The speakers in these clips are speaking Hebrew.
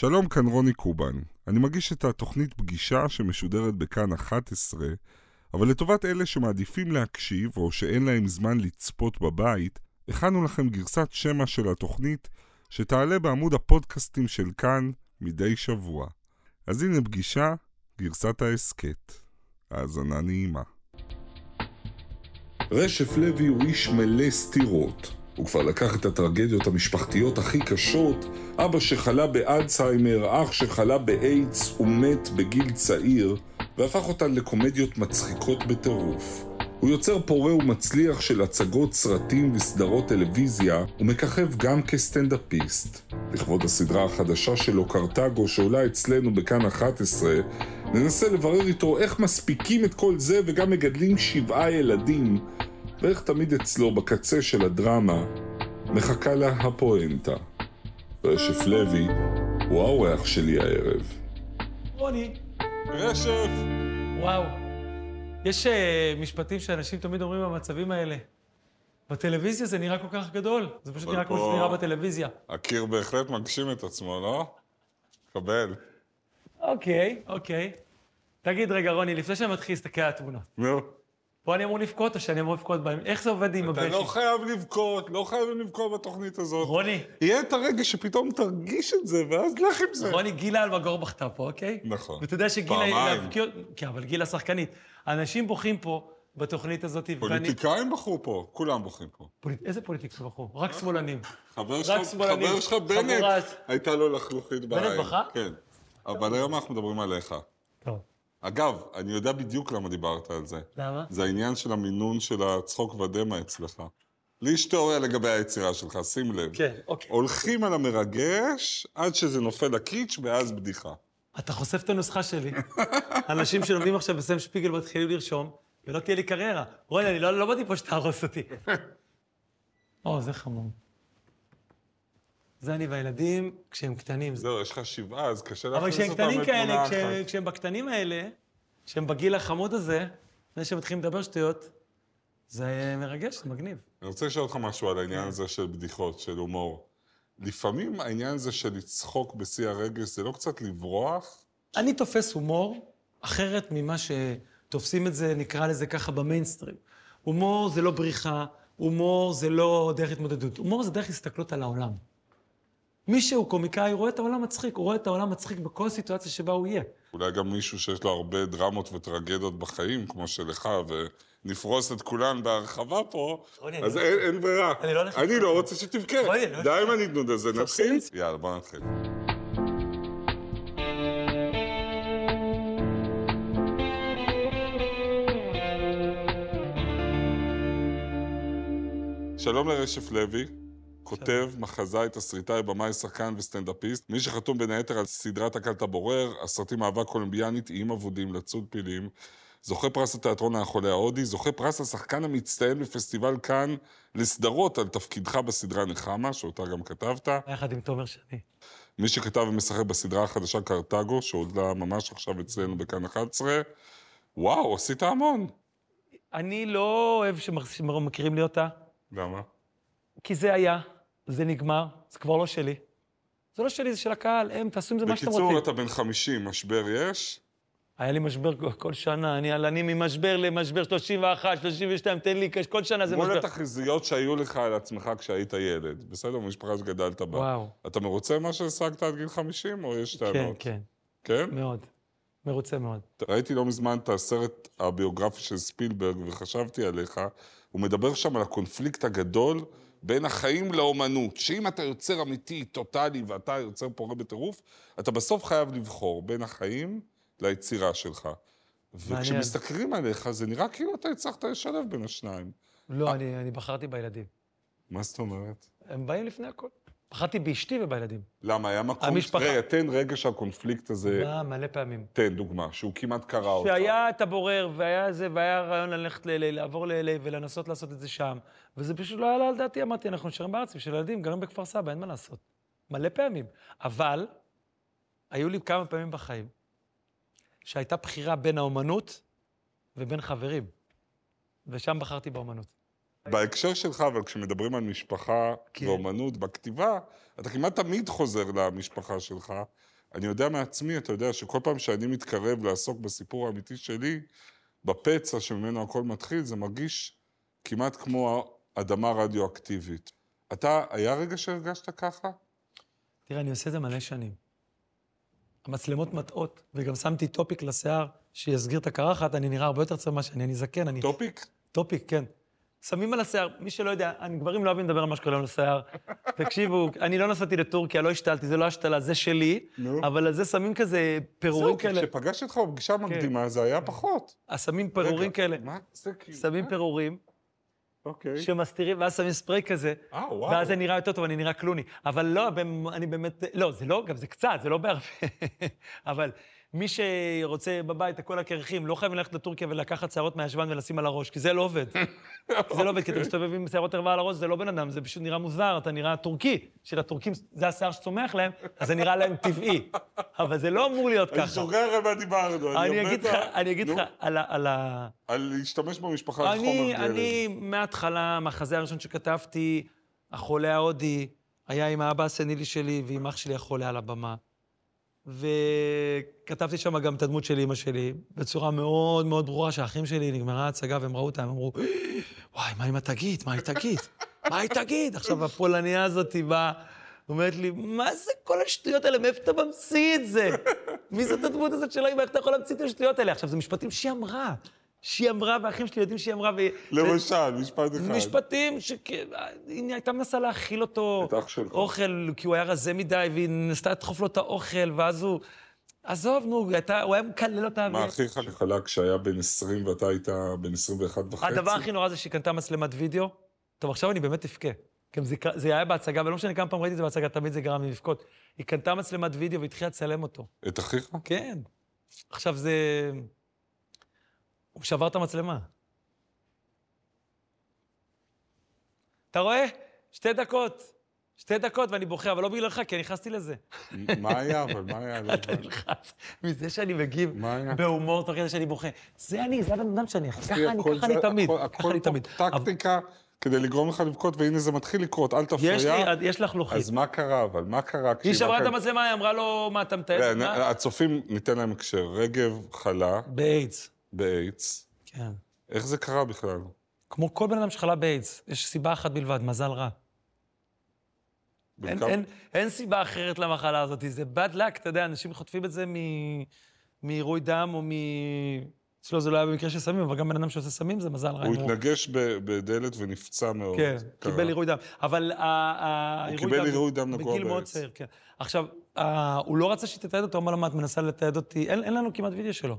שלום, כאן רוני קובן. אני מגיש את התוכנית פגישה שמשודרת בכאן 11, אבל לטובת אלה שמעדיפים להקשיב או שאין להם זמן לצפות בבית, הכנו לכם גרסת שמע של התוכנית שתעלה בעמוד הפודקאסטים של כאן מדי שבוע. אז הנה פגישה, גרסת ההסכת. האזנה נעימה. רשף לוי הוא איש מלא סתירות. הוא כבר לקח את הטרגדיות המשפחתיות הכי קשות, אבא שחלה באלצהיימר, אח שחלה באיידס ומת בגיל צעיר, והפך אותן לקומדיות מצחיקות בטירוף. הוא יוצר פורה ומצליח של הצגות סרטים וסדרות טלוויזיה, ומככב גם כסטנדאפיסט. לכבוד הסדרה החדשה שלו, קרתגו, שעולה אצלנו בכאן 11, ננסה לברר איתו איך מספיקים את כל זה וגם מגדלים שבעה ילדים, ואיך תמיד אצלו, בקצה של הדרמה, מחכה לה הפואנטה. רשף לוי הוא האורח שלי הערב. רוני, רשף! וואו. יש אה, משפטים שאנשים תמיד אומרים במצבים האלה. בטלוויזיה זה נראה כל כך גדול. זה פשוט נראה כמו שזה נראה בטלוויזיה. הקיר בהחלט מגשים את עצמו, לא? קבל. אוקיי, אוקיי. תגיד רגע, רוני, לפני שאני מתחיל להסתכל על התמונות, נו. פה אני אמור לבכות או שאני אמור לבכות בהם? איך זה עובד עם אתה הבכי? לא חייב לבכות, לא חייבים לבכות בתוכנית הזאת. רוני, יהיה את הרגע שפתאום תרגיש את זה, ואז לך עם זה. רוני, גילה אלמגור בכתה פה, אוקיי? נכון. ואתה יודע שגילה... פעמיים. להבקיע- כן, אבל גילה שחקנית. אנשים בוכים פה בתוכנית הזאת, ואני... פוליטיקאים בחרו פה, כולם בוכים פה. פוליט- איזה פוליטיקה בחור? רק שמאלנים. חבר שלך, בנט. הייתה לו לחלוכית בעין. בכה? כן. אבל היום אנחנו מדברים עליך. אגב, אני יודע בדיוק למה דיברת על זה. למה? זה העניין של המינון של הצחוק והדמע אצלך. לי יש תיאוריה לגבי היצירה שלך, שים לב. כן, אוקיי. הולכים על המרגש עד שזה נופל לקיץ' ואז בדיחה. אתה חושף את הנוסחה שלי. אנשים שלומדים עכשיו בסם שפיגל מתחילים לרשום, ולא תהיה לי קריירה. רוני, אני לא, לא באתי פה שתהרוס אותי. או, זה חמור. זה אני והילדים כשהם קטנים. זה- זהו, יש לך שבעה, אז קשה אבל להכניס אותם קטנים כאלה, לתמונה כשהם, אחת. כשהם בקטנים האלה, כשהם בגיל החמוד הזה, לפני שהם מתחילים לדבר שטויות, זה מרגש, זה מגניב. אני רוצה לשאול אותך משהו על העניין הזה של בדיחות, של הומור. לפעמים העניין הזה של לצחוק בשיא הרגש, זה לא קצת לברוח? אני תופס הומור אחרת ממה שתופסים את זה, נקרא לזה ככה, במיינסטרים. הומור זה לא בריחה, הומור זה לא דרך התמודדות. הומור זה דרך הסתכלות על העולם. מי שהוא קומיקאי רואה את העולם מצחיק, הוא רואה את העולם מצחיק בכל סיטואציה שבה הוא יהיה. אולי גם מישהו שיש לו הרבה דרמות וטרגדיות בחיים, כמו שלך, ונפרוס את כולן בהרחבה פה, רוני, אז אני אין, אין ברירה. אני לא אני. לא רוצה שתבכה. לא די עם הנדנוד הזה, נתחיל? יאללה, בוא נתחיל. שלום לרשף לוי, כותב, מחזאי, תסריטאי, במאי, שחקן וסטנדאפיסט. מי שחתום בין היתר על סדרת הקאלט הבורר, הסרטים אהבה קולומביאנית, איים אבודים, לצוד פילים. זוכה פרס התיאטרון החולה ההודי, זוכה פרס השחקן המצטיין בפסטיבל כאן לסדרות על תפקידך בסדרה נחמה, שאותה גם כתבת. יחד עם תומר שני. מי שכתב ומשחק בסדרה החדשה קרתגו, שהודלה ממש עכשיו אצלנו בכאן 11. וואו, עשית המון. אני לא אוהב שמכירים לי אותה, למה? כי זה היה, זה נגמר, זה כבר לא שלי. זה לא שלי, זה של הקהל, הם, תעשו עם זה מה שאתם רוצים. בקיצור, אתה בן 50, משבר יש? היה לי משבר כל- שנה, אני, אני ממשבר למשבר, 31, 32, תן לי, כל שנה זה מול משבר. התחזיות שהיו לך על עצמך כשהיית ילד, בסדר? במשפחה שגדלת בה. וואו, אתה מרוצה ממה שהשגת עד גיל 50, או יש כן, טענות? כן, כן? מאוד. מרוצה מאוד. ראיתי לא מזמן את הסרט הביוגרפי של ספילברג, וחשבתי עליך. הוא מדבר שם על הקונפליקט הגדול בין החיים לאומנות, שאם אתה יוצר אמיתי, טוטאלי, ואתה יוצר פורה בטירוף, אתה בסוף חייב לבחור בין החיים ליצירה שלך. וכשמסתכלים עליך, זה נראה כאילו אתה הצלחת לשלב בין השניים. לא, אני, אני בחרתי בילדים. מה זאת אומרת? הם באים לפני הכל. בחרתי באשתי ובילדים. למה, היה מקום... המשפחה- רגע, תן רגע שהקונפליקט הזה... מה, מלא פעמים. תן דוגמה, שהוא כמעט קרא אותך. שהיה את הבורר, והיה זה, והיה רעיון ללכת, ל- לעבור ל- ולנסות לעשות את זה שם. וזה פשוט לא עלה על דעתי, אמרתי, אנחנו נשארים בארץ בשביל ילדים, גרים בכפר סבא, אין מה לעשות. מלא פעמים. אבל, היו לי כמה פעמים בחיים, שהייתה בחירה בין האומנות ובין חברים. ושם בחרתי באומנות. בהקשר שלך, אבל כשמדברים על משפחה כן. ואומנות בכתיבה, אתה כמעט תמיד חוזר למשפחה שלך. אני יודע מעצמי, אתה יודע שכל פעם שאני מתקרב לעסוק בסיפור האמיתי שלי, בפצע שממנו הכל מתחיל, זה מרגיש כמעט כמו אדמה רדיואקטיבית. אתה, היה רגע שהרגשת ככה? תראה, אני עושה את זה מלא שנים. המצלמות מטעות, וגם שמתי Toppik לשיער שיסגיר את הקרחת, אני נראה הרבה יותר צבע ממה שאני, אני זקן, אני... Toppik? Toppik, כן. שמים על השיער, מי שלא יודע, אני, גברים לא אוהבים לדבר על מה שקורה לנו לשיער. תקשיבו, אני לא נסעתי לטורקיה, לא השתלתי, זה לא השתלה, זה שלי. אבל על זה שמים כזה פירורים זהו, כאלה. כשפגשתי אותך בפגישה מקדימה, זה היה פחות. אז שמים פירורים כאלה, מה זה כאילו? שמים מה? פירורים, אוקיי. שמסתירים, ואז שמים ספרי כזה, אה, וואו. ואז זה נראה יותר טוב, אני נראה קלוני. אבל לא, אני באמת, לא, זה לא, גם זה קצת, זה לא בהרבה. אבל מי שרוצה בבית, הכל הקרחים, לא חייבים ללכת לטורקיה ולקחת שערות מהישבן ולשים על הראש, כי זה לא עובד. זה לא עובד, כי אתה מסתובב עם שערות ערווה על הראש, זה לא בן אדם, זה פשוט נראה מוזר, אתה נראה טורקי. שלטורקים זה השיער שצומח להם, אז זה נראה להם טבעי. אבל זה לא אמור להיות אני ככה. שוכח על מה דיברנו. אני אגיד לך, אני אגיד לך, על ה... על להשתמש במשפחה כחומר אני, גלם. אני, מההתחלה, המחזה הראשון שכתבתי, החולה ההודי, היה עם האבא הסנילי שלי ועם אח שלי החולה על הבמה. וכתבתי שם גם את הדמות של אימא שלי, בצורה מאוד מאוד ברורה, שהאחים שלי, נגמרה ההצגה והם ראו אותה, הם אמרו, וואי, מה אמא תגיד? מה היא תגיד? מה היא תגיד? עכשיו, הפולניה הזאת היא באה, אומרת לי, מה זה כל השטויות האלה? מאיפה אתה ממציא את זה? מי זאת הדמות הזאת של האמא? איך אתה יכול להמציא את השטויות האלה? עכשיו, זה משפטים שהיא אמרה. שהיא אמרה, והאחים שלי יודעים שהיא אמרה, ו... למשל, משפט אחד. משפטים שהיא הייתה מנסה להאכיל אותו את אח שלך. אוכל, כי הוא היה רזה מדי, והיא ניסתה לדחוף לו את האוכל, ואז הוא... עזוב, נו, היא הייתה, הוא היה מקלל אותה. מה, אחיך שחלה כשהיה בן 20 ואתה היית בן 21 וחצי? הדבר הכי נורא זה שהיא קנתה מצלמת וידאו. טוב, עכשיו אני באמת אבכה. גם זה, קרה- זה היה בהצגה, ולא משנה כמה פעם ראיתי את זה בהצגה, תמיד זה גרם לי לבכות. היא קנתה מצלמת וידאו והתחילה לצלם אותו. את אחיך? כן. עכשיו זה... הוא שבר את המצלמה. אתה רואה? שתי דקות. שתי דקות ואני בוכה, אבל לא בגללך, כי אני נכנסתי לזה. מה היה, אבל מה היה? לא אתה. נלחץ מזה שאני מגיב? בהומור תוך כדי שאני בוכה. זה אני, זה הבן אדם שאני, ככה אני, ככה אני תמיד. הכל- טקטיקה כדי לגרום לך לבכות, והנה זה מתחיל לקרות, אל תפריע. יש לך לוחית. אז מה קרה, אבל מה קרה היא. שברה את המצלמה, היא אמרה לו, מה, אתה מתעד? מה? הצופים, ניתן להם הקשר. רגב חלה באיידס. באיידס. כן. איך זה קרה בכלל? כמו כל בן אדם שחלה באיידס, יש סיבה אחת בלבד, מזל רע. אין, אין, אין סיבה אחרת למחלה הזאת, זה bad luck, אתה יודע, אנשים חוטפים את זה מעירוי דם או מ... אצלו זה לא היה במקרה של סמים, אבל גם בן אדם שעושה סמים זה מזל רע. הוא התנגש ב- בדלת ונפצע מאוד. כן, קרה. קיבל עירוי דם. אבל ה- ה- הוא העירוי קיבל עירוי דם נגוע בגיל מאוד בעץ. צעיר, כן. עכשיו, הוא לא רצה שתתעד אותו, הוא אמר לו, מה, את מנסה לתעד אותי? אין אין לנו כמעט וידאו שלו.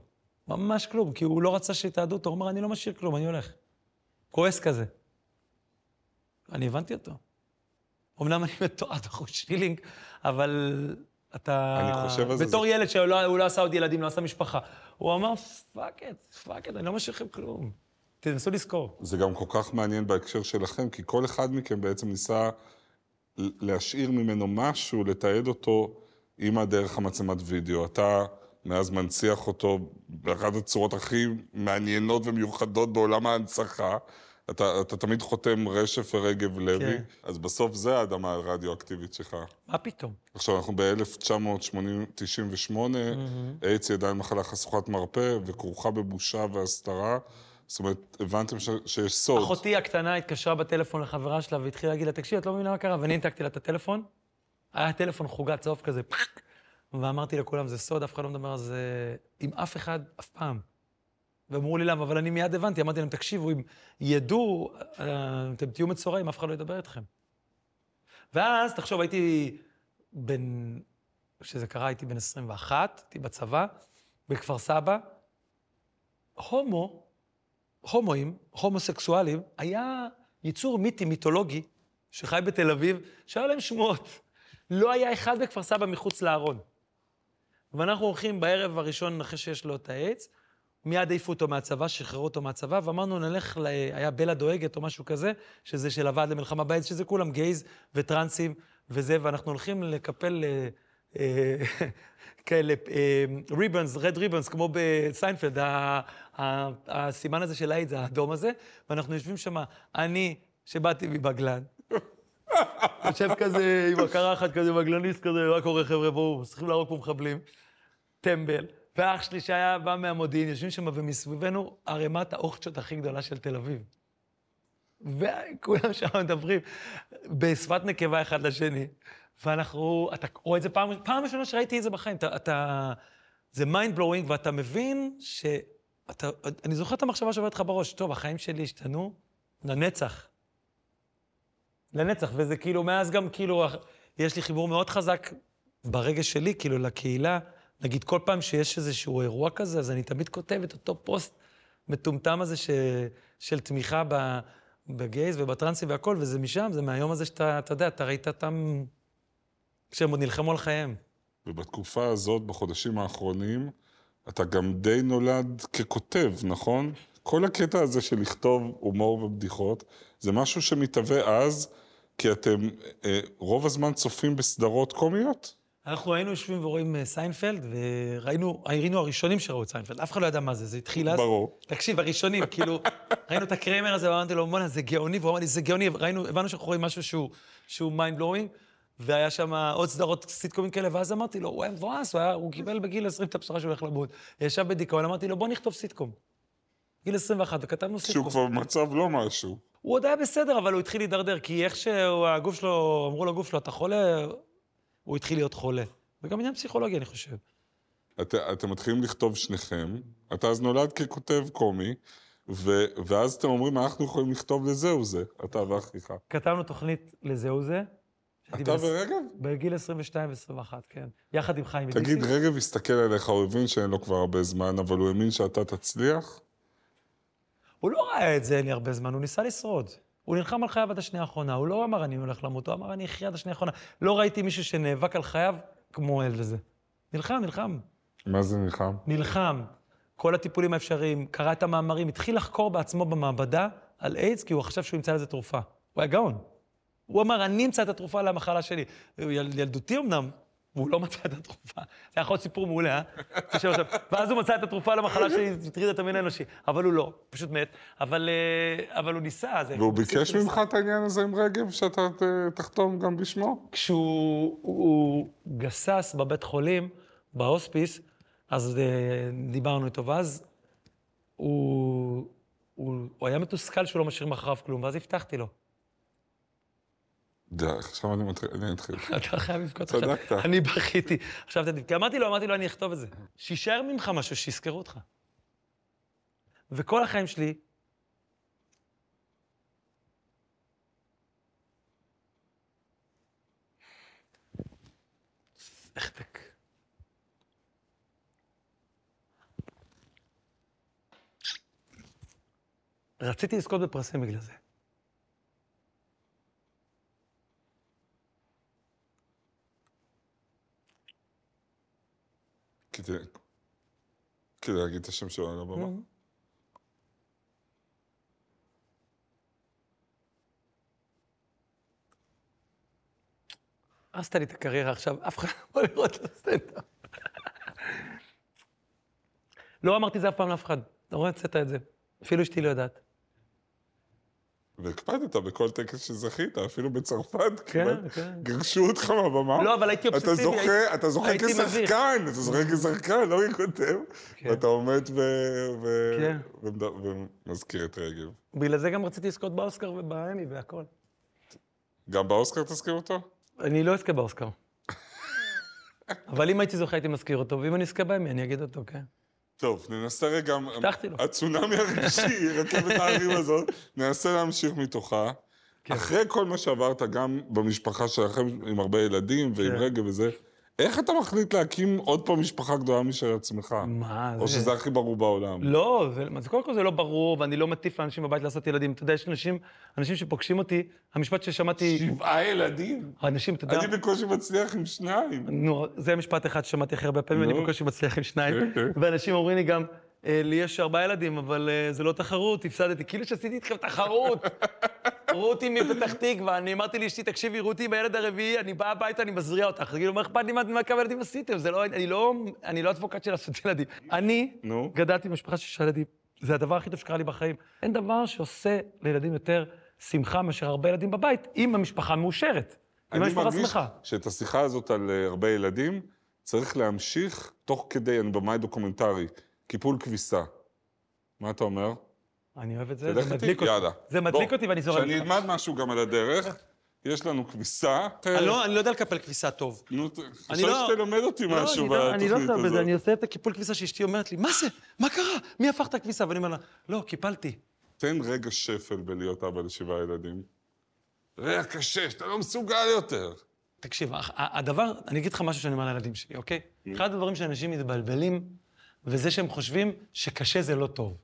ממש כלום, כי הוא לא רצה שיתעדו אותו, הוא אמר, אני לא משאיר כלום, אני הולך. כועס כזה. אני הבנתי אותו. אמנם אני מתועד אחוז שילינג, אבל אתה... אני חושב על זה, בתור ילד שהוא לא, לא עשה עוד ילדים, לא עשה משפחה. הוא אמר, fuck it, fuck it, אני לא משאיר לכם כלום. תנסו לזכור. זה גם כל כך מעניין בהקשר שלכם, כי כל אחד מכם בעצם ניסה להשאיר ממנו משהו, לתעד אותו עם הדרך המצלמת וידאו. אתה מאז מנציח אותו באחת הצורות הכי מעניינות ומיוחדות בעולם ההנצחה. אתה, אתה תמיד חותם רשף ורגב לוי, כן. אז בסוף זה האדמה הרדיואקטיבית שלך. מה פתאום? עכשיו, אנחנו ב-1998, איידס היא עדיין מחלה חשוכת מרפא וכרוכה בבושה והסתרה. זאת אומרת, הבנתם ש- שיש סוד. אחותי הקטנה התקשרה בטלפון לחברה שלה והתחילה להגיד לה, תקשיב, את לא מבינה מה קרה? ואני ניתקתי לה את הטלפון, היה טלפון חוגה צהוב כזה, פחק, ואמרתי לכולם, זה סוד, אף אחד לא מדבר על זה עם אף אחד אף פעם. ואמרו לי למה, אבל אני מיד הבנתי, אמרתי להם, תקשיבו, אם ידעו, אה, אתם תהיו מצורעים, אף אחד לא ידבר איתכם. ואז, תחשוב, הייתי בן, כשזה קרה, הייתי בן 21, הייתי בצבא, בכפר סבא, הומו, הומואים, הומוסקסואלים, היה יצור מיתי, מיתולוגי, שחי בתל אביב, שהיה להם שמועות. לא היה אחד בכפר סבא מחוץ לארון. ואנחנו הולכים בערב הראשון אחרי שיש לו את האיידס, מיד העיפו אותו מהצבא, שחררו אותו מהצבא, ואמרנו, נלך, ל... היה בלה דואגת או משהו כזה, שזה של הוועד למלחמה באיידס, שזה כולם gays וטרנסים וזה, ואנחנו הולכים לקפל אה, אה, כאלה ribbons, red ribbons, כמו בסיינפלד, ה- ה- הסימן הזה של האיידס, האדום הזה, ואנחנו יושבים שם, אני, שבאתי מגולן, יושב כזה עם הקרחת כזה, גולנצ'יק כזה, מה קורה חבר'ה, בואו, צריכים להרוג פה מחבלים. טמבל. ואח שלי שהיה בא מהמודיעין, יושבים שם ומסביבנו ערימת האוחצ'ות הכי גדולה של תל אביב. וכולם שם מדברים בשפת נקבה אחד לשני. ואנחנו, אתה רואה את זה פעם, פעם ראשונה שראיתי את זה בחיים, אתה, אתה זה mind blowing, ואתה מבין ש... אתה, אני זוכר את המחשבה שעוברת לך בראש, טוב, החיים שלי השתנו לנצח. לנצח, וזה כאילו, מאז גם כאילו, יש לי חיבור מאוד חזק ברגש שלי, כאילו, לקהילה. נגיד, כל פעם שיש איזשהו אירוע כזה, אז אני תמיד כותב את אותו פוסט מטומטם הזה ש... של תמיכה ב... ב gays ובטרנסים והכל, וזה משם, זה מהיום הזה שאתה, אתה יודע, אתה ראית אותם כשהם עוד נלחמו על חייהם. ובתקופה הזאת, בחודשים האחרונים, אתה גם די נולד ככותב, נכון? כל הקטע הזה של לכתוב הומור ובדיחות, זה משהו שמתהווה אז, כי אתם אה, רוב הזמן צופים בסדרות קומיות? אנחנו היינו יושבים ורואים אה, סיינפלד, וראינו, היינו הראשונים שראו את סיינפלד, אף אחד לא ידע מה זה, זה התחיל אז. ברור. תקשיב, הראשונים, כאילו, ראינו את הקריימר הזה, ואמרתי לו, בואנה, זה גאוני, והוא אמר לי, זה גאוני, ראינו, הבנו שאנחנו רואים משהו שהוא, שהוא mind blowing, והיה שם עוד סדרות סיטקומים כאלה, ואז אמרתי לו, הוא היה מבואס, הוא, היה, הוא קיבל בגיל 20 את הבשורה שהוא הולך למות. ישב בדיכאון, אמרתי לו, בוא נכתוב סיטקום. גיל 21, וכתבנו סיטקום. שהוא כבר במצב לא משהו. הוא עוד היה בסדר, אבל הוא התחיל להידרדר, כי איך שהגוף שלו, אמרו לגוף שלו, אתה חולה, הוא התחיל להיות חולה. וגם עניין פסיכולוגי, אני חושב. את, אתם מתחילים לכתוב שניכם, אתה אז נולד ככותב קומי, ו, ואז אתם אומרים, אנחנו יכולים לכתוב לזהו זה, אתה ואחיך. כתבנו תוכנית לזהו זה. אתה בס- ורגב? בגיל 22 ו-21, כן. יחד עם חיים תגיד. רגב הסתכל עליך, הוא הבין שאין לו כבר הרבה זמן, אבל הוא האמין שאתה תצליח? הוא לא ראה את זה אין לי הרבה זמן, הוא ניסה לשרוד. הוא נלחם על חייו עד השנייה האחרונה, הוא לא אמר אני הולך למות, הוא אמר אני אחיה עד השנייה האחרונה. לא ראיתי מישהו שנאבק על חייו כמו אל לזה. נלחם, נלחם. מה זה נלחם? נלחם. כל הטיפולים האפשריים, קרא את המאמרים, התחיל לחקור בעצמו במעבדה על איידס, כי הוא חשב שהוא ימצא לזה תרופה. הוא היה גאון. הוא אמר, אני אמצא את התרופה למחלה שלי. יל, ילדותי אמנם, והוא לא מצא את התרופה. זה יכול להיות סיפור מעולה, אה? ואז הוא מצא את התרופה למחלה שהטרידה את המין האנושי. אבל הוא לא, פשוט מת. אבל, אה, אבל הוא ניסה. זה והוא ניסה, ביקש. ממך את העניין הזה עם רגב, שאתה ת- תחתום גם בשמו? כשהוא הוא גסס בבית חולים, בהוספיס, אז אה, דיברנו איתו, ואז הוא, הוא, הוא היה מתוסכל שהוא לא משאיר אחריו כלום, ואז הבטחתי לו. די, עכשיו אני מתחיל, אני אתחיל. אתה חייב לבכות עכשיו. צדקת. אני בכיתי. עכשיו אתה תבכה. אמרתי לו, אמרתי לו, אני אכתוב את זה. שיישאר ממך משהו, שיזכרו אותך. וכל החיים שלי, החטק. רציתי לזכות בפרסים בגלל זה. כדי כדי להגיד את השם שלו על הבמה. הרסת לי את הקריירה עכשיו, אף אחד לא יכול לראות את הסטנדאפ. לא אמרתי את זה אף פעם לאף אחד, רואה, הוצאת את זה. אפילו אשתי לא יודעת. והקפדת בכל טקס שזכית, אפילו בצרפת, כן, כמעט כן. גירשו אותך מהבמה. לא, אבל הייתי אתה אובססיבי, זוכה, הייתי- אתה זוכה. כשחקן, אתה זוכה כשחקן, לא ככותב. כן. ואתה עומד ו... ו- כן. ומזכיר את רגב. בגלל זה גם רציתי לזכות באוסקר ובאמי והכל. גם באוסקר תזכיר אותו? אני לא אזכה באוסקר. אבל אם הייתי זוכה, הייתי מזכיר אותו, ואם אני אזכה באמי, אני אגיד אותו, כן. טוב, ננסה רגע... הבטחתי לו. הצונאמי הרגשי, רכבת ההרים הזאת, ננסה להמשיך מתוכה. כן. אחרי כל מה שעברת, גם במשפחה שלכם, עם הרבה ילדים ועם כן. רגב וזה, איך אתה מחליט להקים עוד פעם משפחה גדולה משל עצמך? מה או זה? שזה הכי ברור בעולם? לא, זה, זה קודם כל זה לא ברור, ואני לא מטיף לאנשים בבית לעשות ילדים. אתה יודע, יש אנשים, אנשים שפוגשים אותי, המשפט ששמעתי, שבעה ילדים? אנשים, אתה יודע, אני בקושי מצליח עם שניים. נו, זה משפט אחד ששמעתי הכי הרבה פעמים. אני בקושי מצליח עם שניים. כן, כן. ואנשים אומרים לי גם, "אה, לי יש ארבעה ילדים, אבל אה, זה לא תחרות, הפסדתי. כאילו שעשיתי איתכם תחרות. רותי מפתח תקווה, אני אמרתי לאשתי, תקשיבי, רותי בילד הרביעי, אני בא הביתה, אני מזריע אותך. כאילו, מה אכפת לי מה מה כמה ילדים עשיתם? זה לא, אני לא, אני לא אדבוקט של לעשות ילדים. אני. גדלתי במשפחה של שישה ילדים. זה הדבר הכי טוב שקרה לי בחיים. אין דבר שעושה לילדים יותר שמחה מאשר הרבה ילדים בבית, אם המשפחה מאושרת. אם אני המשפחה מרגיש שמחה. שאת השיחה הזאת על אה, הרבה ילדים, צריך להמשיך תוך כדי, אני במאי דוקומנטרי, קיפול כביסה. מה אתה אומר? אני אוהב את זה, זה? מדליק אותי. יאללה. זה מדליק אותי ואני זורם שאני איתך. אלמד משהו גם על הדרך. יש לנו כביסה. אני לא אני לא יודע לקפל כביסה טוב. נו, חשבתי לא- שתלמד אותי לא, משהו אני לא- אני לא בתוכנית טוב בזה, הזאת. אני עושה את הקיפול כביסה שאשתי אומרת לי, מה זה? מה קרה? מי הפך את הכביסה? ואני אומר לה, לא, קיפלתי. תן רגע שפל בלהיות אבא לשבעה ילדים. רגע קשה, שאתה לא מסוגל יותר. תקשיב, הדבר, אני אגיד לך משהו שאני אומר לילדים שלי, אוקיי? אחד הדברים שאנשים מתבלבלים, וזה שהם חושבים שקשה זה לא טוב.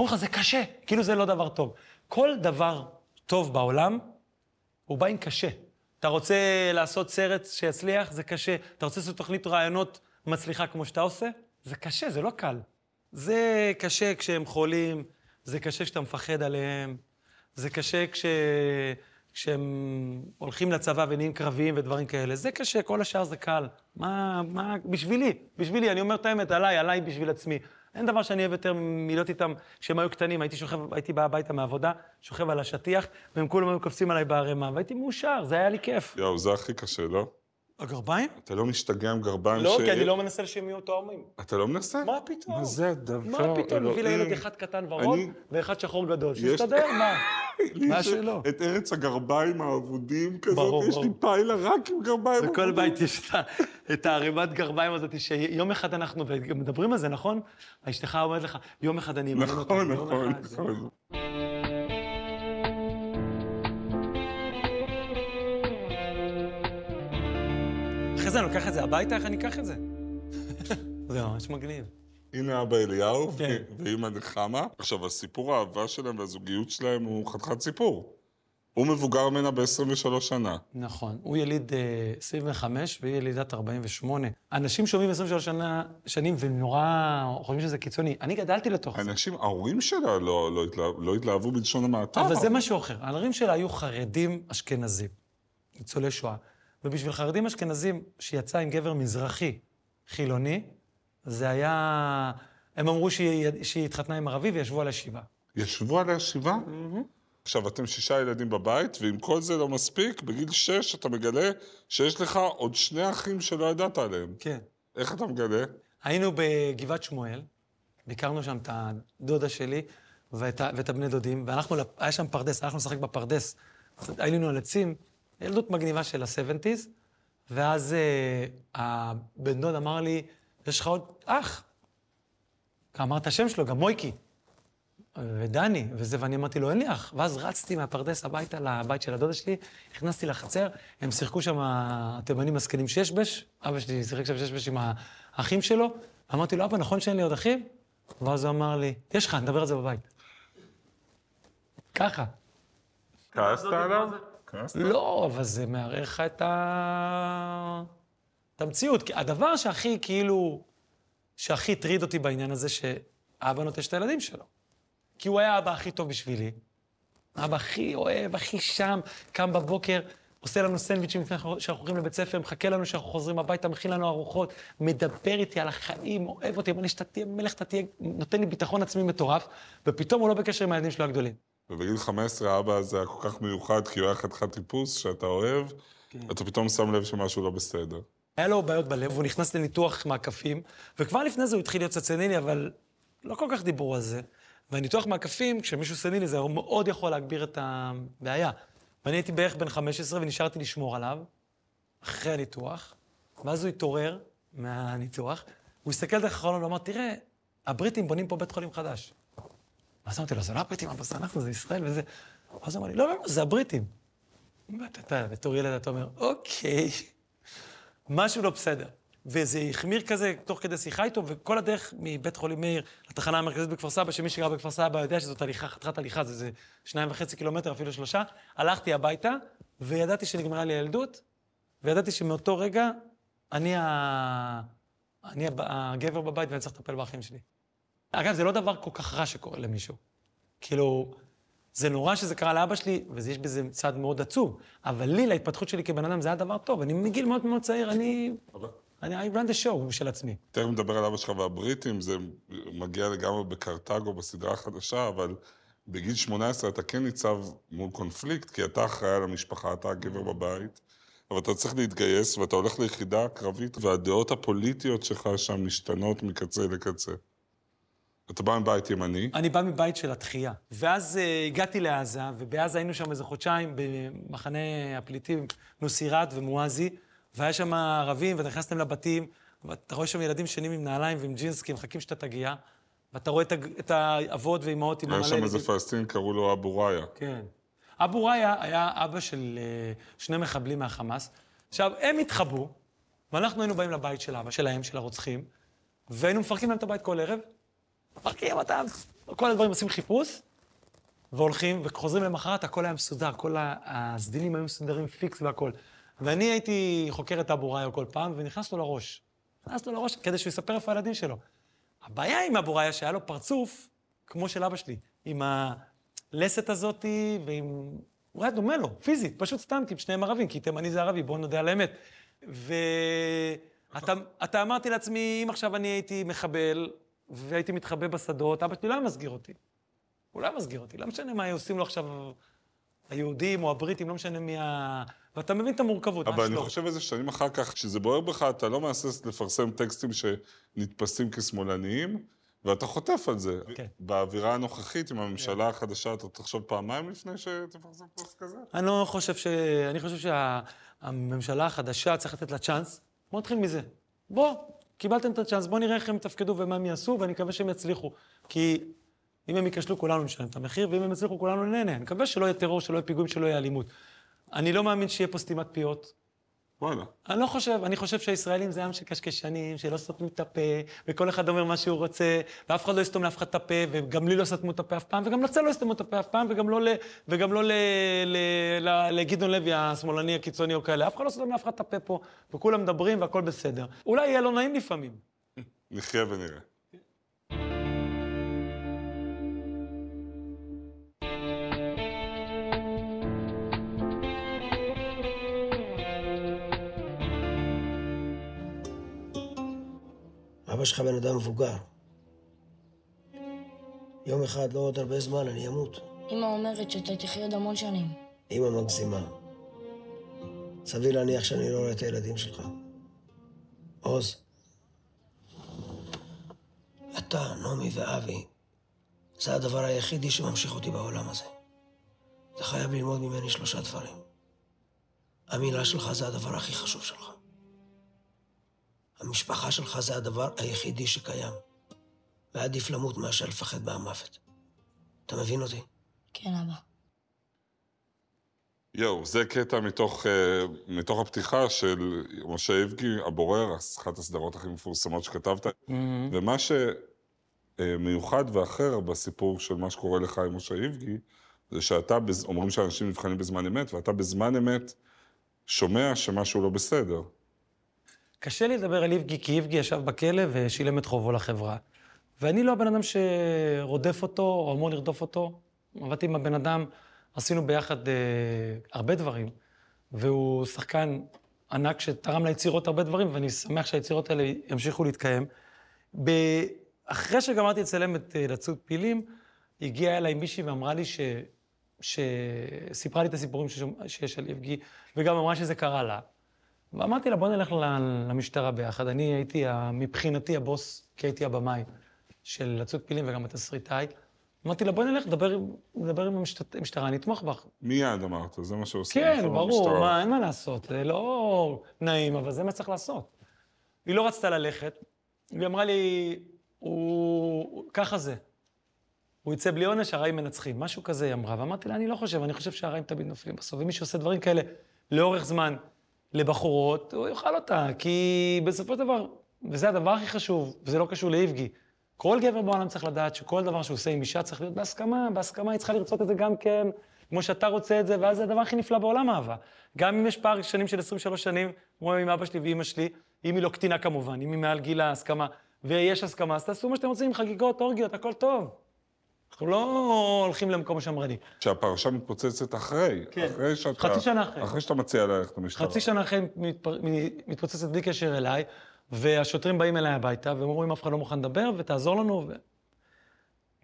אומרים לך, זה קשה, כאילו זה לא דבר טוב. כל דבר טוב בעולם, הוא בא עם קשה. אתה רוצה לעשות סרט שיצליח, זה קשה. אתה רוצה לעשות תוכנית רעיונות מצליחה כמו שאתה עושה, זה קשה, זה לא קל. זה קשה כשהם חולים, זה קשה כשאתה מפחד עליהם, זה קשה כש... כשהם הולכים לצבא ונהיים קרביים ודברים כאלה. זה קשה, כל השאר זה קל. מה, מה, בשבילי, בשבילי, אני אומר את האמת, עליי, עליי בשביל עצמי. אין דבר שאני אוהב יותר מלהיות איתם כשהם היו קטנים. הייתי שוכב, הייתי בא הביתה מהעבודה, שוכב על השטיח, והם כולם היו קופצים עליי בערימה, והייתי מאושר, זה היה לי כיף. יואו, זה הכי קשה, לא? הגרביים? אתה לא משתגע עם גרביים לא, ש- כי אני לא מנסה שהם יהיו תואמים. אתה לא מנסה? מה פתאום? מה זה הדבר? מה פתאום? מביא? לילד אחד קטן ורוד אני- ואחד שחור גדול. יש- שיסתדר, מה? לי מה שלא? את ארץ הגרביים האבודים כזאת, ברור, יש לי ברור. פיילה רק עם גרביים בכל אבודים. בית יש את הערימת גרביים הזאת, שיום אחד אנחנו, ומדברים על זה, נכון? אשתך אומרת לך, יום אחד אני. נכון, נכון, אחד." נכון. אחרי זה אני לוקח את זה הביתה, איך אני אקח את זה? זה ממש מגניב. הנה אבא אליהו כן. ואימא נחמה. עכשיו, הסיפור האהבה שלהם והזוגיות שלהם הוא חתיכת סיפור. הוא מבוגר ממנה ב-23 שנה. נכון. הוא יליד אה, 25 והיא ילידת 48. אנשים שומעים 23 שנה, שנים ונורא חושבים שזה קיצוני. אני גדלתי לתוך זה. האנשים, ההורים שלה לא, לא, התלהב, לא התלהבו בלשון המעטה. אבל זה משהו אחר. ההורים שלה היו חרדים אשכנזים, ניצולי שואה. ובשביל חרדים אשכנזים שיצא עם גבר מזרחי חילוני, זה היה... הם אמרו שהיא, שהיא התחתנה עם ערבי וישבו על השבעה. ישבו על השבעה? עכשיו, אתם שישה ילדים בבית, ואם כל זה לא מספיק, בגיל שש אתה מגלה שיש לך עוד שני אחים שלא ידעת עליהם. כן. איך אתה מגלה? היינו בגבעת שמואל, ביקרנו שם את הדודה שלי ואת, ואת הבני דודים, ואנחנו, לפ- היה שם פרדס, הלכנו לשחק בפרדס. עלינו על עצים, ילדות מגניבה של ה-70's, ואז אה, הבן דוד אמר לי, יש לך עוד אח. אמר את השם שלו, גם מויקי. ודני, וזה, ואני אמרתי לו, אין לי אח. ואז רצתי מהפרדס הביתה לבית של הדודה שלי, נכנסתי לחצר, הם שיחקו שם, התימנים הזקנים ששבש, אבא שלי שיחק שם ששבש עם האחים שלו, אמרתי לו, אבא, נכון שאין לי עוד אחים? ואז הוא אמר לי, יש לך, נדבר על זה בבית. ככה. כעסת עליו? כעסת? לא, אבל זה מערער לך את ה... את המציאות. כי הדבר שהכי, כאילו, שהכי הטריד אותי בעניין הזה, שאבא נוטש את הילדים שלו. כי הוא היה האבא הכי טוב בשבילי. האבא הכי אוהב, הכי שם, קם בבוקר, עושה לנו סנדוויצ'ים לפני שאנחנו הולכים לבית ספר, מחכה לנו שאנחנו חוזרים הביתה, מכין לנו ארוחות, מדבר איתי על החיים, אוהב אותי, אומר לי שאתה תהיה מלך, אתה תהיה... נותן לי ביטחון עצמי מטורף, ופתאום הוא לא בקשר עם הילדים שלו הגדולים. ובגיל 15 האבא הזה היה כל כך מיוחד, כי הוא היה חתיכת טיפוס שאתה אוהב, אתה פתאום שם לב שמשהו לא בסדר. היה לו בעיות בלב, והוא נכנס לניתוח מעקפים, וכבר לפני זה הוא התחיל להיות קצת סנילי, אבל לא כל כך דיברו על זה. והניתוח מעקפים, כשמישהו סנילי, זה מאוד יכול להגביר את הבעיה. ואני הייתי בערך בן 15 ונשארתי לשמור עליו, אחרי הניתוח, ואז הוא התעורר מהניתוח, הוא הסתכל דרך החלון ואמר, תראה, הבריטים בונים פה בית חולים חדש. ואז אמרתי לו, זה לא הבריטים, אבל זה אנחנו, זה ישראל וזה. ואז הוא אמר לי, לא, לא, לא, זה הבריטים. ואתה, אתה, בתור ילד אתה אומר, אוקיי. משהו לא בסדר. וזה החמיר כזה תוך כדי שיחה איתו, וכל הדרך מבית חולים מאיר לתחנה המרכזית בכפר סבא, שמי שגר בכפר סבא יודע שזאת הליכה, חתיכת הליכה, זה, זה שניים וחצי קילומטר, אפילו שלושה. הלכתי הביתה, וידעתי שנגמרה לי הילדות, וידעתי שמאותו רגע אני, ה... אני הגבר בבית ואני צריך לטפל באחים שלי. אגב, זה לא דבר כל כך רע שקורה למישהו. כאילו, זה נורא שזה קרה לאבא שלי, ויש בזה צד מאוד עצוב. אבל לי, להתפתחות שלי כבן אדם, זה היה דבר טוב. אני מגיל מאוד מאוד צעיר, אני... אני I run the show של עצמי. תכף נדבר על אבא שלך והבריטים, זה מגיע לגמרי בקרתגו בסדרה החדשה, אבל בגיל 18 אתה כן ניצב מול קונפליקט, כי אתה אחראי על המשפחה, אתה הגבר בבית, אבל אתה צריך להתגייס, ואתה הולך ליחידה קרבית, והדעות הפוליטיות שלך שם משתנות מקצה לקצה. אתה בא מבית ימני. אני בא מבית של התחייה. ואז uh, הגעתי לעזה, ובעזה היינו שם איזה חודשיים במחנה הפליטים נוסירת ומואזי, והיה שם ערבים, ואתה נכנסתם לבתים, ואתה רואה שם ילדים שנים עם נעליים ועם ג'ינס, כי הם מחכים שאתה תגיע, ואתה רואה את האבות ואימהות עם המלא... היה שם איזה פלסטין, קראו לו אבו ראיה. כן. אבו ראיה היה אבא של uh, שני מחבלים מהחמאס. עכשיו, הם התחבאו, ואנחנו היינו באים לבית של אבא שלהם, של הרוצחים, והיינו מפרקים להם את הבית כל ערב, מפרקים אותם, כל הדברים עושים חיפוש, והולכים, וחוזרים למחרת, הכל היה מסודר, כל הסדינים היו מסודרים פיקס והכל. ואני הייתי חוקר את אבו ראיה כל פעם, ונכנס לו לראש. נכנס לו לראש כדי שהוא יספר איפה הילדים שלו. הבעיה עם אבו ראיה שהיה לו פרצוף, כמו של אבא שלי, עם הלסת הזאתי, ועם... הוא היה דומה לו, פיזית, פשוט סתם, כי שניהם ערבים, כי תימני זה ערבי, בואו נודה על האמת. ואתה אמרתי לעצמי, אם עכשיו אני הייתי מחבל, והייתי מתחבא בשדות, אבא שלי לא היה מסגיר אותי. הוא לא היה מסגיר אותי, לא משנה מה היו עושים לו עכשיו היהודים או הבריטים, לא משנה מי ה... ואתה מבין את המורכבות, אבל אני חושב איזה שנים אחר כך, כשזה בוער בך, אתה לא מהסס לפרסם טקסטים שנתפסים כשמאלניים, ואתה חוטף על זה. כן. באווירה הנוכחית, עם הממשלה כן. החדשה, אתה תחשוב פעמיים לפני שתפרסם פוסט כזה? אני לא חושב ש... אני חושב שהממשלה החדשה, צריך לתת לה צ'אנס. בוא נתחיל מזה. בוא, קיבלתם את הצ'אנס, בואו נראה איך הם יתפקדו ומה הם יעשו, ואני מקווה שהם יצליחו. כי אם הם ייכשלו, כולנו נשלם את המחיר, ואם הם יצליחו, כולנו נהנה. אני מקווה שלא יהיה טרור, שלא יהיה פיגועים, שלא יהיה אלימות. אני לא מאמין שיהיה פה סתימת פיות. וואלה. אני לא חושב, אני חושב שהישראלים זה עם של קשקשנים, שלא סותמים את הפה, וכל אחד אומר מה שהוא רוצה, ואף אחד לא יסתום לאף אחד את הפה, וגם לי לא סתמו את הפה אף פעם, וגם לצל לא יסתמו את הפה אף פעם, וגם לא, ל, וגם לא ל, ל, ל, לגדעון לוי השמאלני הקיצוני או כאלה. אף אחד לא סותם לאף אחד את הפה פה, וכולם מדברים והכל בסדר. אולי יהיה לא נעים לפעמים. נחיה ונראה. אבא שלך בן אדם מבוגר. יום אחד, לא עוד הרבה זמן, אני אמות. אמא אומרת שאתה תחיה עוד המון שנים. אמא מגזימה. סביר להניח שאני לא רואה את הילדים שלך. עוז, אתה, נעמי ואבי, זה הדבר היחידי שממשיך אותי בעולם הזה. אתה חייב ללמוד ממני שלושה דברים. המילה שלך זה הדבר הכי חשוב שלך. המשפחה שלך זה הדבר היחידי שקיים, ועדיף למות מאשר לפחד מהמוות. אתה מבין אותי? כן, אבא. יואו, זה קטע מתוך, uh, מתוך הפתיחה של משה אבגי, הבורר, אחת הסדרות הכי מפורסמות שכתבת. Mm-hmm. ומה שמיוחד ואחר בסיפור של מה שקורה לך עם משה אבגי, זה שאתה, אומרים שאנשים נבחנים בזמן אמת, ואתה בזמן אמת שומע שמשהו לא בסדר. קשה לי לדבר על איבגי, כי איבגי ישב בכלא ושילם את חובו לחברה. ואני לא הבן אדם שרודף אותו, או אמור לרדוף אותו. עבדתי עם הבן אדם, עשינו ביחד אה, הרבה דברים, והוא שחקן ענק שתרם ליצירות הרבה דברים, ואני שמח שהיצירות האלה ימשיכו להתקיים. ב... אחרי שגמרתי לצלם את אה, לצוד פילים, הגיעה אליי מישהי ואמרה לי ש... שסיפרה לי את הסיפורים שיש על איבגי, וגם אמרה שזה קרה לה. ואמרתי לה, בוא נלך למשטרה ביחד. אני הייתי, מבחינתי, הבוס, כי הייתי הבמאי של לצוד פילים וגם התסריטאי. אמרתי לה, בואי נלך, נדבר, נדבר עם המשטרה, אני אתמוך בך. מיד אמרת, זה מה שעושים. כן, ברור, מה, אין מה לעשות, זה לא נעים, אבל זה מה שצריך לעשות. היא לא רצתה ללכת, היא אמרה לי, הוא... ככה זה. הוא יצא בלי עונש, הרעים מנצחים. משהו כזה היא אמרה, ואמרתי לה, אני לא חושב, אני חושב שהרעים תמיד נופלים בסוף. ומי שעושה דברים כאלה לאורך זמן, לבחורות, הוא יאכל אותה, כי בסופו של דבר, וזה הדבר הכי חשוב, וזה לא קשור לאיבגי, כל גבר בעולם צריך לדעת שכל דבר שהוא עושה עם אישה צריך להיות בהסכמה, בהסכמה היא צריכה לרצות את זה גם כן, כמו שאתה רוצה את זה, ואז זה הדבר הכי נפלא בעולם אהבה. גם אם יש פער שנים של 23 שנים, כמו עם אבא שלי ואימא שלי, אם היא לא קטינה כמובן, אם היא מעל גיל ההסכמה, ויש הסכמה, אז תעשו מה שאתם רוצים, חגיגות, אורגיות, הכל טוב. אנחנו לא הולכים למקום שמרני. שהפרשה מתפוצצת אחרי. כן. אחרי שאתה... חצי שנה אחרי. אחרי שאתה מציע ללכת למשטרה. חצי שנה אחרי מתפר... מתפוצצת בלי קשר אליי, והשוטרים באים אליי הביתה, והם אומרים, אף אחד לא מוכן לדבר, ותעזור לנו, ו...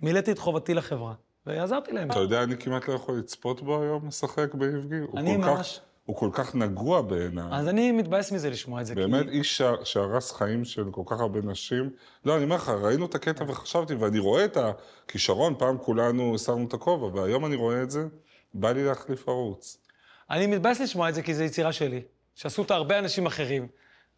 מילאתי את חובתי לחברה, ועזרתי להם. אתה יודע, אני כמעט לא יכול לצפות בו היום משחק באבגי. הוא אני ממש- כך, הוא כל כך נגוע בעיניי. אז אני מתבאס מזה לשמוע את זה, באמת כי... איש שה- שהרס חיים של כל כך הרבה נשים. לא, אני אומר לך, ראינו את הקטע וחשבתי, ואני רואה את הכישרון, פעם כולנו הסרנו את הכובע, והיום אני רואה את זה, בא לי להחליף ערוץ. אני מתבאס לשמוע את זה כי זו יצירה שלי, שעשו אותה הרבה אנשים אחרים,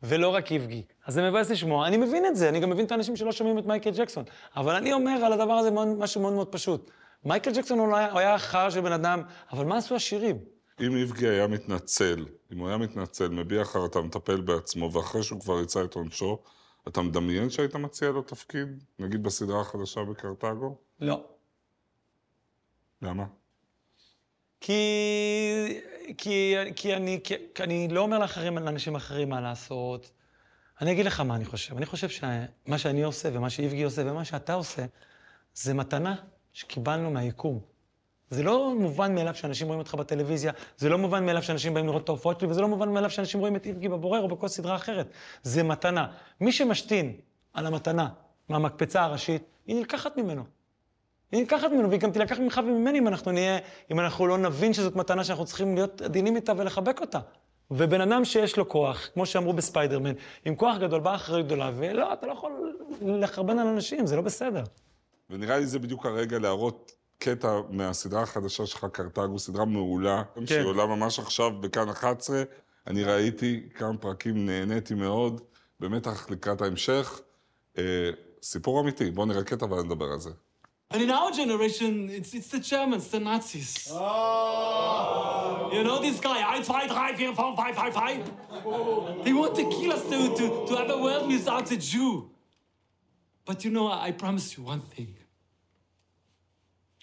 ולא רק איבגי. אז זה מבאס לשמוע, אני מבין את זה, אני גם מבין את האנשים שלא שומעים את מייקל ג'קסון. אבל אני אומר על הדבר הזה משהו מאוד מאוד פשוט. מייקל ג'קסון הוא היה חרא של בן אדם, אבל מה עשו השירים? אם איבגי היה מתנצל, אם הוא היה מתנצל, מביע חרטה, מטפל בעצמו, ואחרי שהוא כבר יצא את עונשו, אתה מדמיין שהיית מציע לו תפקיד? נגיד בסדרה החדשה בקרתגו? לא. למה? כי, כי, כי, אני, כי, כי אני לא אומר לאחרים, לאנשים אחרים מה לעשות. אני אגיד לך מה אני חושב. אני חושב שמה שאני עושה, ומה שאיבגי עושה, ומה שאתה עושה, זה מתנה שקיבלנו מהיקום. זה לא מובן מאליו שאנשים רואים אותך בטלוויזיה, זה לא מובן מאליו שאנשים באים לראות את ההופעות שלי, וזה לא מובן מאליו שאנשים רואים את איבגי בבורר או בכל סדרה אחרת. זה מתנה. מי שמשתין על המתנה מהמקפצה הראשית, היא נלקחת ממנו. היא נלקחת ממנו, והיא גם תילקח ממך וממני אם אנחנו נהיה, אם אנחנו לא נבין שזאת מתנה שאנחנו צריכים להיות עדינים איתה ולחבק אותה. ובן אדם שיש לו כוח, כמו שאמרו בספיידרמן, עם כוח גדול באה אחריות גדולה, ולא, אתה לא יכול לחרבן על אנשים, זה לא בסדר. ונראה לי זה בדיוק הרגע להראות קטע מהסדרה החדשה שלך, קרתגו, סדרה מעולה, כן. שהיא עולה ממש עכשיו בכאן 11. אני ראיתי כמה פרקים, נהניתי מאוד, במתח לקראת ההמשך. אה, סיפור אמיתי, בואו נראה קטע ונדבר על זה. And in our generation, it's, it's the Germans, the Nazis. You know this guy, 1, 2, 3, 4, 5, 5, 5, 5? They want to kill us to, to, to have a world without a Jew. But you know, I, I promise you one thing.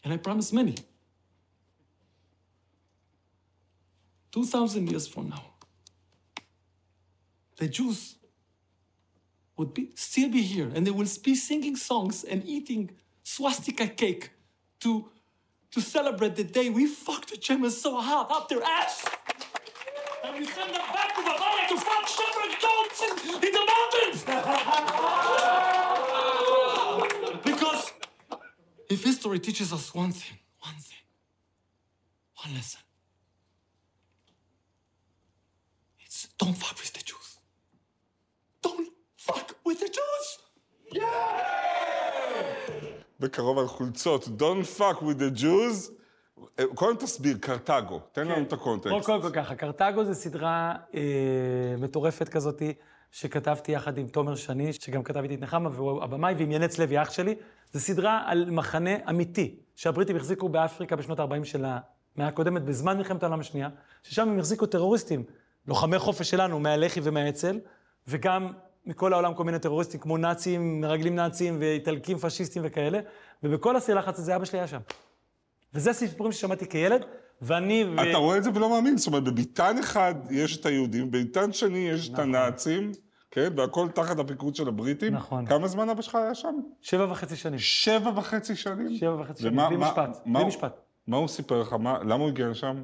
And I promise many. 2,000 years from now, the Jews would be, still be here, and they will be singing songs and eating swastika cake to, to celebrate the day we fucked the Germans so hard up their ass. And we send them back to Bavaria to fuck shepherd goats in, in the mountains. if history teaches us one thing, one thing, one lesson, it's don't fuck with the Jews. Don't fuck with the Jews. בקרוב על חולצות, Don't fuck with the Jews. אה, קודם תסביר, קרתגו, תן לנו את קודם הקונטקסט. כל, כל ככה, קרתגו זה סדרה אה, מטורפת כזאתי, שכתבתי יחד עם תומר שני, שגם כתב איתי את נחמה, והוא הבמאי, ועם ינץ לוי, אח שלי. זו סדרה על מחנה אמיתי, שהבריטים החזיקו באפריקה בשנות ה-40 של המאה הקודמת, בזמן מלחמת העולם השנייה, ששם הם החזיקו טרוריסטים, לוחמי חופש שלנו, מהלח"י ומהאצ"ל, וגם מכל העולם כל מיני טרוריסטים, כמו נאצים, מרגלים נאצים ואיטלקים פשיסטים וכאלה, ובכל הסיר לחץ הזה אבא שלי היה שם. וזה סיפורים ששמעתי כילד, ואני... ו... אתה רואה את זה ולא מאמין, זאת אומרת, בביתן אחד יש את היהודים, בביתן שני יש את הנאצים, כן, והכל תחת הפיקוד של הבריטים. נכון. כמה זמן אבא שלך היה שם? שבע וחצי שנים. שבע וחצי שנים? שבע וחצי שנים, בלי משפט, בלי משפט. מה הוא סיפר לך? מה- למה הוא הגיע לשם?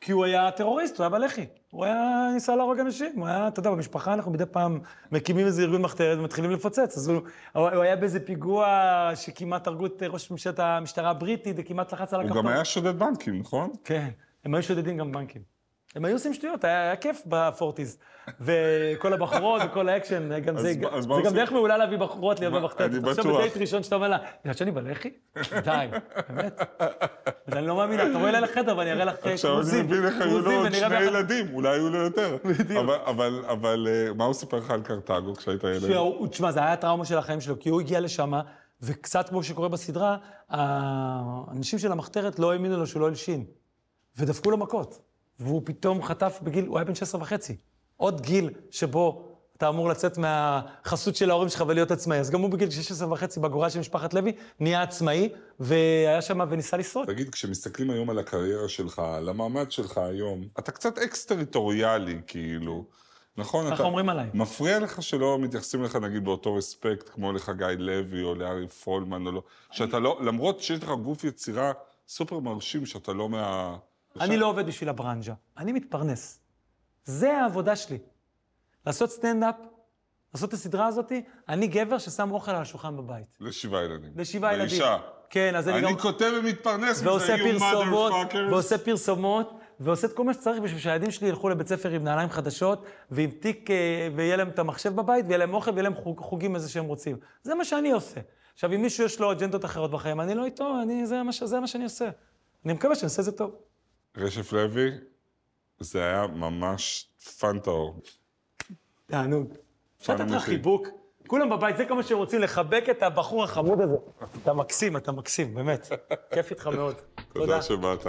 כי הוא היה טרוריסט, הוא היה בלח"י. הוא היה ניסה להרוג אנשים, הוא היה, אתה יודע, במשפחה אנחנו מדי פעם מקימים איזה ארגון מחתרת ומתחילים לפוצץ. אז הוא, הוא הוא היה באיזה פיגוע שכמעט הרגו את ראש ממשלת המשטרה הבריטית וכמעט לחץ על הוא הכפתור. גם היה שודד בנקים, נכון? כן, הם היו שודדים גם בנקים. הם היו עושים שטויות, היה, היה כיף ב forties. וכל הבחורות וכל האקשן, גם אז זה, אז זה גם? דרך מעולה להביא בחורות להיות במחתרת. אני עכשיו בטוח. בדייט ראשון שאתה אומר לה, יודעת שאני בלח"י? די, באמת. אני לא מאמינה, אתה רואה אליי לחדר ואני אראה לך עכשיו אני כרוזים, מבין איך היו לו כרוזים, עוד שני ילדים, אולי היו לו יותר. בדיוק. אבל- אבל, אבל, אה, מה הוא סיפר לך על קרתגו כשהיית ילד? תשמע, זה היה הטראומה של החיים שלו, כי הוא הגיע לשם, וקצת כמו שקורה בסדרה, האנשים של המחתרת לא האמינו לו שהוא לא הלשין, ודפקו לו מכות. והוא פתאום חטף בגיל, הוא היה בן 16 וחצי. עוד גיל שבו אתה אמור לצאת מהחסות של ההורים שלך ולהיות עצמאי. אז גם הוא בגיל 16 וחצי בגורל של משפחת לוי, נהיה עצמאי, והיה שם וניסה לשרוד. תגיד, כשמסתכלים היום על הקריירה שלך, על המעמד שלך היום, אתה קצת אקס-טריטוריאלי, כאילו. נכון, ככה אתה... אומרים עליי. מפריע לך שלא מתייחסים לך, נגיד, באותו רספקט, כמו לחגי לוי או לארי פולמן או לא, שאתה לא, למרות שיש לך גוף יצירה סופר מרשים, שאתה לא מה... אני לא עובד בשביל הברנז'ה, אני מתפרנס. זה העבודה שלי. לעשות סטנדאפ, לעשות את הסדרה הזאת, אני גבר ששם אוכל על השולחן בבית. לשבעה ילדים. לשבעה ילדים. לאישה. כן, אז אני אני גם... כותב ומתפרנס מזה, you motherfuckers. ועושה פרסומות, ועושה את כל מה שצריך בשביל שהילדים שלי ילכו לבית ספר עם נעליים חדשות, ועם תיק, אה, ויהיה להם את המחשב בבית, ויהיה להם אוכל, ויהיה להם חוג, חוגים איזה שהם רוצים. זה מה שאני עושה. עכשיו, אם מישהו יש לו אג'נדות אחרות בחיים, אני לא איתו, אני, זה, מה, זה מה שאני עושה. אני מקווה שאני עושה את זה טוב. רשף לוי, זה היה ממש fun טהור. תענוג. אפשר לתת לך. חיבוק? כולם בבית, זה כל מה שהם רוצים, לחבק את הבחור החמוד הזה. אתה מקסים, אתה מקסים, באמת. כיף איתך מאוד. תודה שבאת.